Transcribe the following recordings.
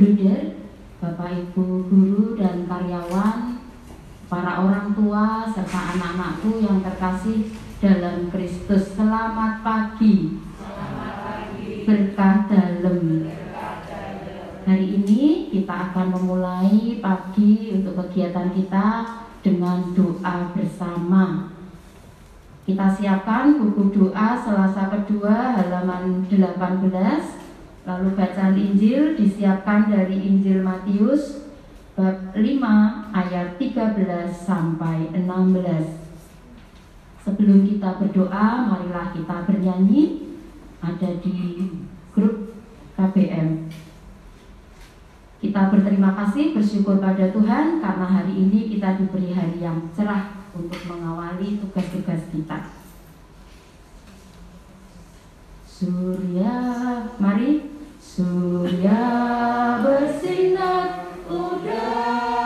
Bruder, Bapak Ibu guru dan karyawan, para orang tua serta anak-anakku yang terkasih dalam Kristus. Selamat pagi. Berkah dalam. Hari ini kita akan memulai pagi untuk kegiatan kita dengan doa bersama. Kita siapkan buku doa Selasa kedua halaman 18 Lalu bacaan Injil disiapkan dari Injil Matius bab 5 ayat 13 sampai 16 Sebelum kita berdoa, marilah kita bernyanyi. Ada di grup KBM Kita berterima kasih, bersyukur pada Tuhan Karena hari ini kita diberi hari yang cerah untuk mengawali tugas-tugas kita. Surya, mari. Surya bersinar udara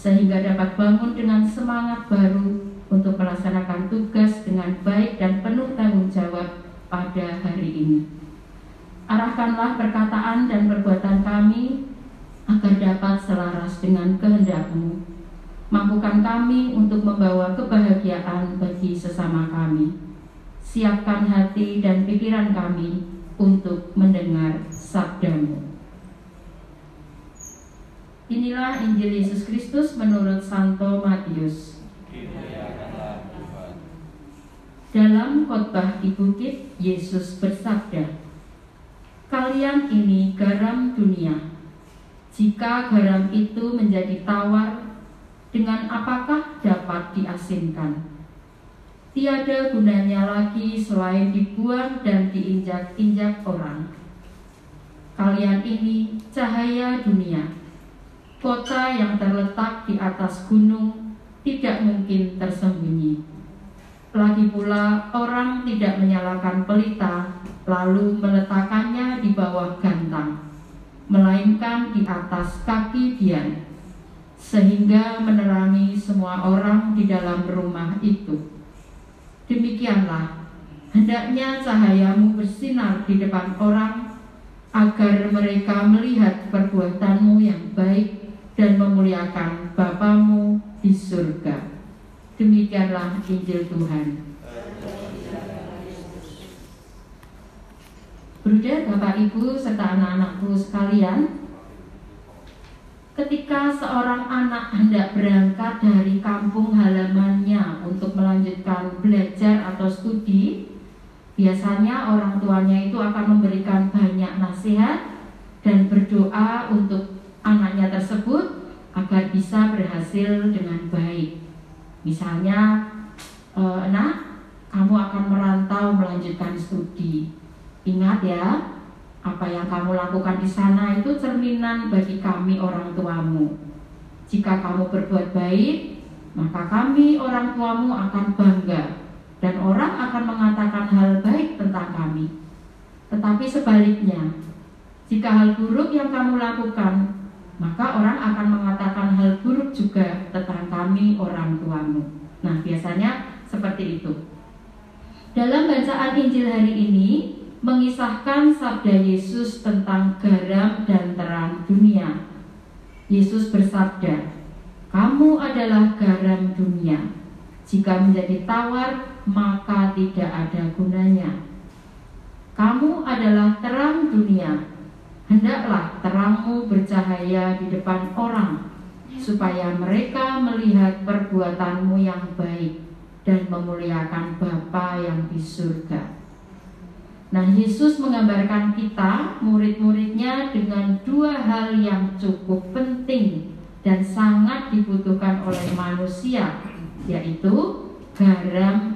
sehingga dapat bangun dengan semangat baru untuk melaksanakan tugas dengan baik dan penuh tanggung jawab pada hari ini. Arahkanlah perkataan dan perbuatan kami agar dapat selaras dengan kehendak-Mu Mampukan kami untuk membawa kebahagiaan bagi sesama kami. Siapkan hati dan pikiran kami untuk mendengar sabdamu. Inilah Injil Yesus Kristus menurut Santo Matius. Dalam khotbah di bukit, Yesus bersabda, Kalian ini garam dunia. Jika garam itu menjadi tawar, dengan apakah dapat diasinkan? Tiada gunanya lagi selain dibuang dan diinjak-injak orang. Kalian ini cahaya dunia. Kota yang terletak di atas gunung tidak mungkin tersembunyi. Lagi pula orang tidak menyalakan pelita lalu meletakkannya di bawah gantang, melainkan di atas kaki dian sehingga menerangi semua orang di dalam rumah itu. Demikianlah, hendaknya cahayamu bersinar di depan orang, agar mereka melihat perbuatanmu yang baik dan memuliakan Bapamu di surga. Demikianlah Injil Tuhan. Bruder, Bapak, Ibu, serta anak-anakku sekalian, Ketika seorang anak hendak berangkat dari kampung halamannya untuk melanjutkan belajar atau studi, biasanya orang tuanya itu akan memberikan banyak nasihat dan berdoa untuk anaknya tersebut agar bisa berhasil dengan baik. Misalnya, e, nak, kamu akan merantau melanjutkan studi. Ingat ya, apa yang kamu lakukan di sana itu cerminan bagi kami orang tuamu. Jika kamu berbuat baik, maka kami orang tuamu akan bangga dan orang akan mengatakan hal baik tentang kami. Tetapi sebaliknya, jika hal buruk yang kamu lakukan, maka orang akan mengatakan hal buruk juga tentang kami orang tuamu. Nah, biasanya seperti itu. Dalam bacaan Injil hari ini mengisahkan sabda Yesus tentang garam dan terang dunia. Yesus bersabda, kamu adalah garam dunia. Jika menjadi tawar, maka tidak ada gunanya. Kamu adalah terang dunia. Hendaklah terangmu bercahaya di depan orang, supaya mereka melihat perbuatanmu yang baik dan memuliakan Bapa yang di surga. Nah, Yesus menggambarkan kita, murid-muridnya, dengan dua hal yang cukup penting dan sangat dibutuhkan oleh manusia, yaitu garam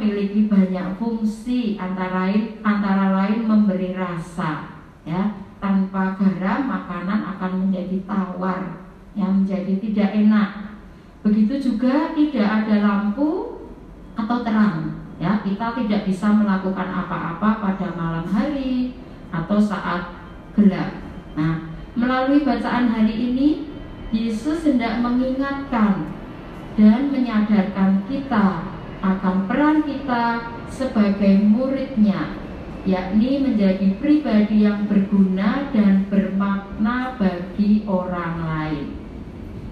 memiliki banyak fungsi antara lain antara lain memberi rasa, ya. Tanpa garam makanan akan menjadi tawar, yang menjadi tidak enak. Begitu juga tidak ada lampu atau terang, ya. Kita tidak bisa melakukan apa-apa pada malam hari atau saat gelap. Nah, Melalui bacaan hari ini, Yesus hendak mengingatkan dan menyadarkan kita akan peran kita sebagai muridnya, yakni menjadi pribadi yang berguna dan bermakna bagi orang lain.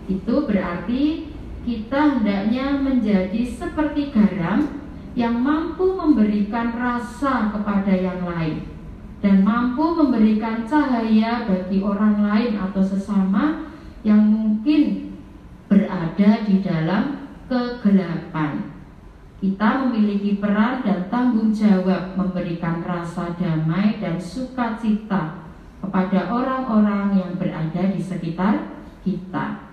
Itu berarti kita hendaknya menjadi seperti garam yang mampu memberikan rasa kepada yang lain dan mampu memberikan cahaya bagi orang lain atau sesama yang mungkin berada di dalam kegelapan. Kita memiliki peran dan tanggung jawab memberikan rasa damai dan sukacita kepada orang-orang yang berada di sekitar kita.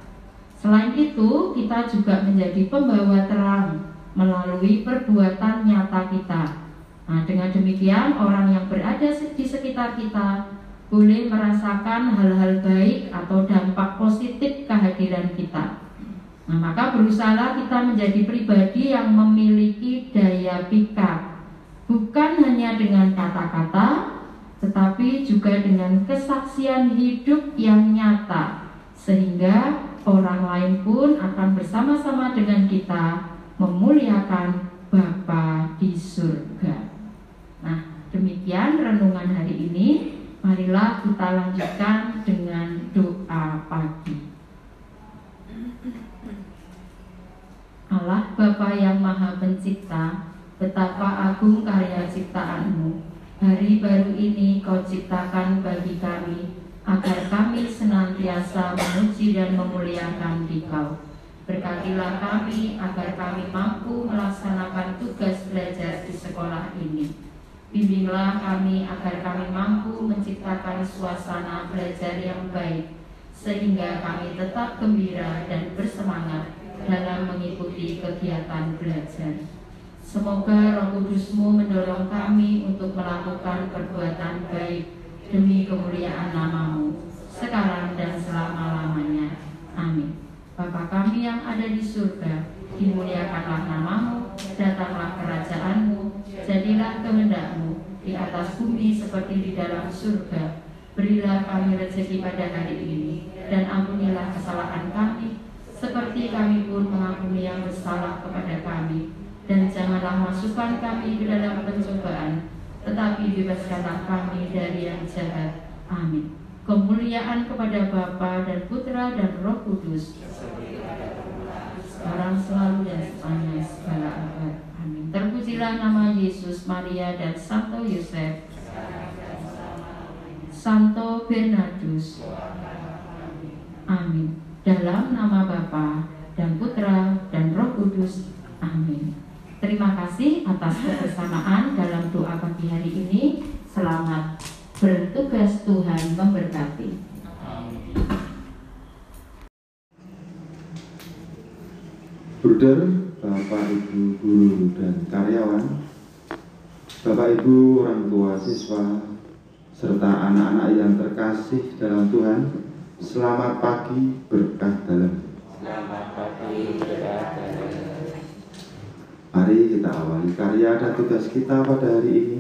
Selain itu, kita juga menjadi pembawa terang melalui perbuatan nyata kita Nah, dengan demikian orang yang berada di sekitar kita boleh merasakan hal-hal baik atau dampak positif kehadiran kita. Nah, maka berusaha kita menjadi pribadi yang memiliki daya pikat, bukan hanya dengan kata-kata, tetapi juga dengan kesaksian hidup yang nyata, sehingga orang lain pun akan bersama-sama dengan kita memuliakan Bapa di surga. Nah, demikian renungan hari ini. Marilah kita lanjutkan dengan doa pagi. Allah Bapa yang Maha Pencipta, betapa agung karya ciptaanmu. Hari baru ini kau ciptakan bagi kami, agar kami senantiasa memuji dan memuliakan Dikau. Berkatilah kami agar kami mampu melaksanakan tugas belajar di sekolah ini Bimbinglah kami agar kami mampu menciptakan suasana belajar yang baik, sehingga kami tetap gembira dan bersemangat dalam mengikuti kegiatan belajar. Semoga roh kudusmu mendorong kami untuk melakukan perbuatan baik demi kemuliaan namamu, sekarang dan selama-lamanya. Amin. Bapa kami yang ada di surga, dimuliakanlah namamu, datanglah kerajaanmu, jadilah kehendakmu di atas bumi seperti di dalam surga. Berilah kami rezeki pada hari ini, dan ampunilah kesalahan kami, seperti kami pun mengampuni yang bersalah kepada kami. Dan janganlah masukkan kami ke dalam pencobaan, tetapi bebaskanlah kami dari yang jahat. Amin. Kemuliaan kepada Bapa dan Putra dan Roh Kudus. Sekarang selalu dan sepanjang segala abad. Terpujilah nama Yesus, Maria, dan Santo Yosef. Santo Bernardus. Amin. Dalam nama Bapa dan Putra dan Roh Kudus. Amin. Terima kasih atas kebersamaan dalam doa pagi hari ini. Selamat bertugas Tuhan memberkati. Bruder, Bapak, Ibu, guru, dan karyawan, Bapak, Ibu, orang tua siswa, serta anak-anak yang terkasih dalam Tuhan, Selamat pagi berkah dalam. Selamat pagi berkah. Mari kita awali karya dan tugas kita pada hari ini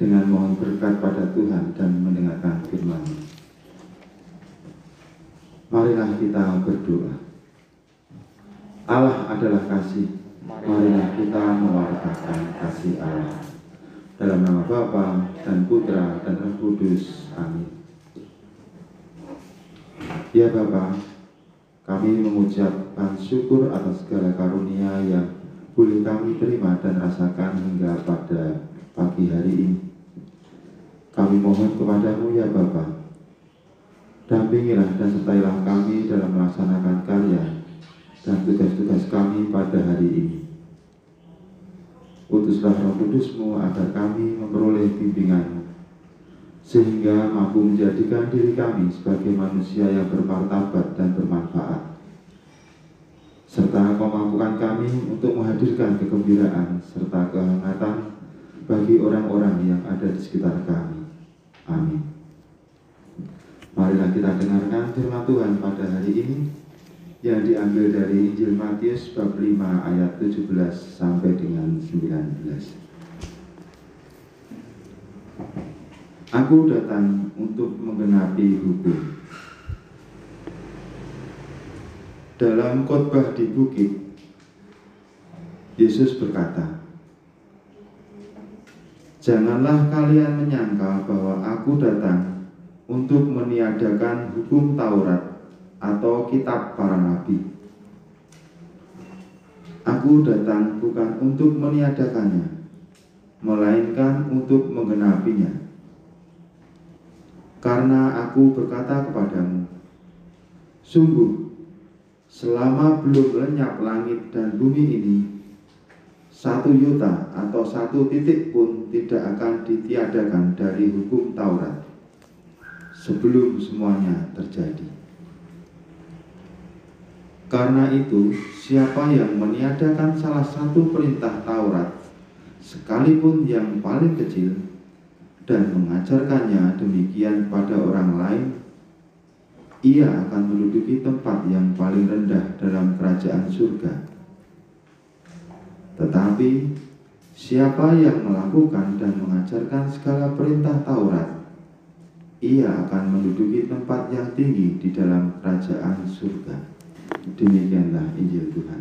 dengan mohon berkat pada Tuhan dan mendengarkan firman. Marilah kita berdoa. Allah adalah kasih. Marilah kita mewartakan kasih Allah. Dalam nama Bapa dan Putra dan Roh Kudus. Amin. Ya Bapa, kami mengucapkan syukur atas segala karunia yang boleh kami terima dan rasakan hingga pada pagi hari ini. Kami mohon kepadamu ya Bapa, dampingilah dan sertailah kami dalam melaksanakan karya dan tugas-tugas kami pada hari ini. Utuslah roh kudusmu agar kami memperoleh bimbinganmu, sehingga mampu menjadikan diri kami sebagai manusia yang bermartabat dan bermanfaat. Serta memampukan kami untuk menghadirkan kegembiraan serta kehangatan bagi orang-orang yang ada di sekitar kami. Amin. Marilah kita dengarkan firman Tuhan pada hari ini yang diambil dari Injil Matius bab 5 ayat 17 sampai dengan 19. Aku datang untuk menggenapi hukum. Dalam khotbah di bukit, Yesus berkata, Janganlah kalian menyangka bahwa aku datang untuk meniadakan hukum Taurat atau kitab para nabi. Aku datang bukan untuk meniadakannya, melainkan untuk menggenapinya. Karena aku berkata kepadamu, sungguh, selama belum lenyap langit dan bumi ini, satu yuta atau satu titik pun tidak akan ditiadakan dari hukum Taurat sebelum semuanya terjadi. Karena itu, siapa yang meniadakan salah satu perintah Taurat, sekalipun yang paling kecil, dan mengajarkannya demikian pada orang lain, ia akan menduduki tempat yang paling rendah dalam kerajaan surga. Tetapi, siapa yang melakukan dan mengajarkan segala perintah Taurat, ia akan menduduki tempat yang tinggi di dalam kerajaan surga. Demikianlah Injil Tuhan.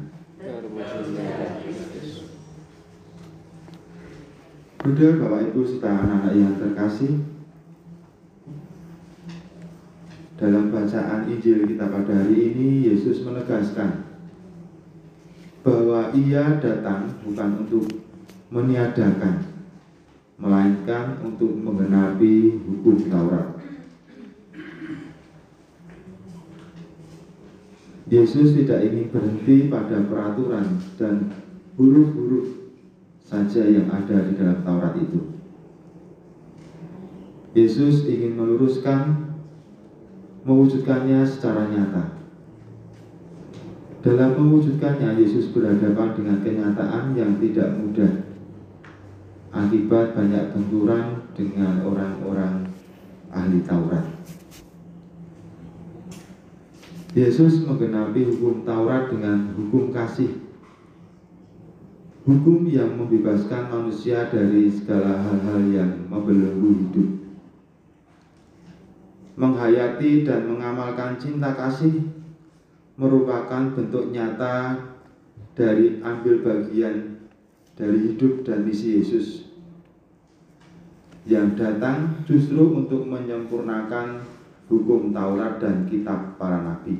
Bunda, Bapak Ibu, serta anak-anak yang terkasih, dalam bacaan Injil kita pada hari ini, Yesus menegaskan bahwa ia datang bukan untuk meniadakan, melainkan untuk menggenapi hukum Taurat. Yesus tidak ingin berhenti pada peraturan dan huruf-huruf saja yang ada di dalam Taurat itu. Yesus ingin meluruskan, mewujudkannya secara nyata. Dalam mewujudkannya, Yesus berhadapan dengan kenyataan yang tidak mudah akibat banyak benturan dengan orang-orang ahli Taurat. Yesus menggenapi hukum Taurat dengan hukum kasih. Hukum yang membebaskan manusia dari segala hal-hal yang membelenggu hidup. Menghayati dan mengamalkan cinta kasih merupakan bentuk nyata dari ambil bagian dari hidup dan misi Yesus yang datang justru untuk menyempurnakan hukum Taurat dan kitab para nabi.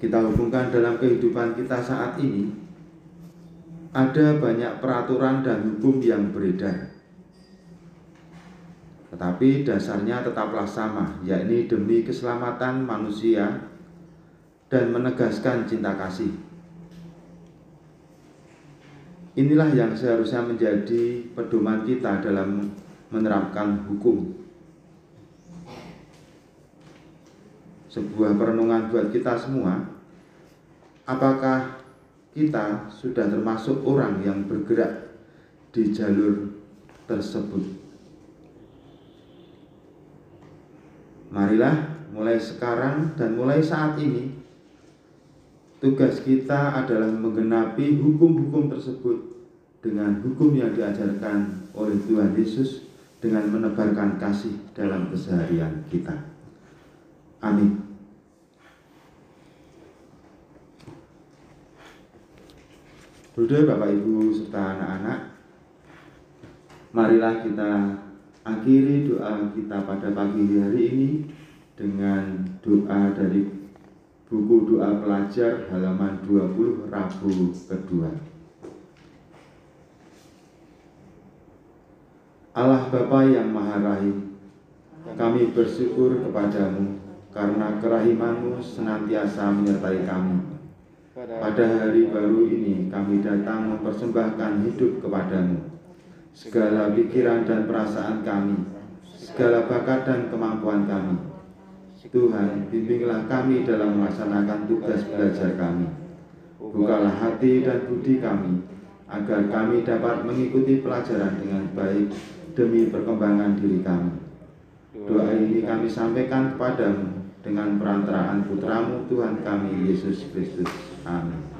Kita hubungkan dalam kehidupan kita saat ini, ada banyak peraturan dan hukum yang beredar. Tetapi dasarnya tetaplah sama, yakni demi keselamatan manusia dan menegaskan cinta kasih. Inilah yang seharusnya menjadi pedoman kita dalam menerapkan hukum. Sebuah perenungan buat kita semua, apakah kita sudah termasuk orang yang bergerak di jalur tersebut? Marilah mulai sekarang dan mulai saat ini tugas kita adalah menggenapi hukum-hukum tersebut dengan hukum yang diajarkan oleh Tuhan Yesus dengan menebarkan kasih dalam keseharian kita. Amin. Bapak Ibu serta anak-anak, marilah kita akhiri doa kita pada pagi hari ini dengan doa dari buku doa pelajar halaman 20 Rabu kedua. Allah Bapa yang Maha Rahim, kami bersyukur kepadamu karena kerahimanmu senantiasa menyertai kami pada hari baru ini kami datang mempersembahkan hidup kepadamu. Segala pikiran dan perasaan kami, segala bakat dan kemampuan kami. Tuhan, bimbinglah kami dalam melaksanakan tugas belajar kami. Bukalah hati dan budi kami, agar kami dapat mengikuti pelajaran dengan baik demi perkembangan diri kami. Doa ini kami sampaikan kepadamu dengan perantaraan putramu Tuhan kami Yesus Kristus. Amin.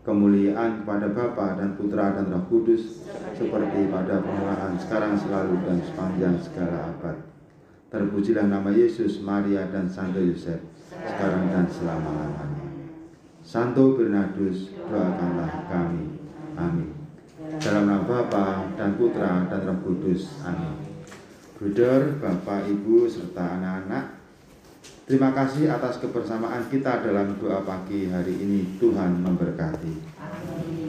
kemuliaan kepada Bapa dan Putra dan Roh Kudus seperti pada permulaan sekarang selalu dan sepanjang segala abad. Terpujilah nama Yesus, Maria dan Santo Yosef sekarang dan selama-lamanya. Santo Bernardus, doakanlah kami. Amin. Dalam nama Bapa dan Putra dan Roh Kudus. Amin. Bruder, Bapak, Ibu, serta anak-anak, Terima kasih atas kebersamaan kita dalam doa pagi hari ini. Tuhan memberkati. Amin.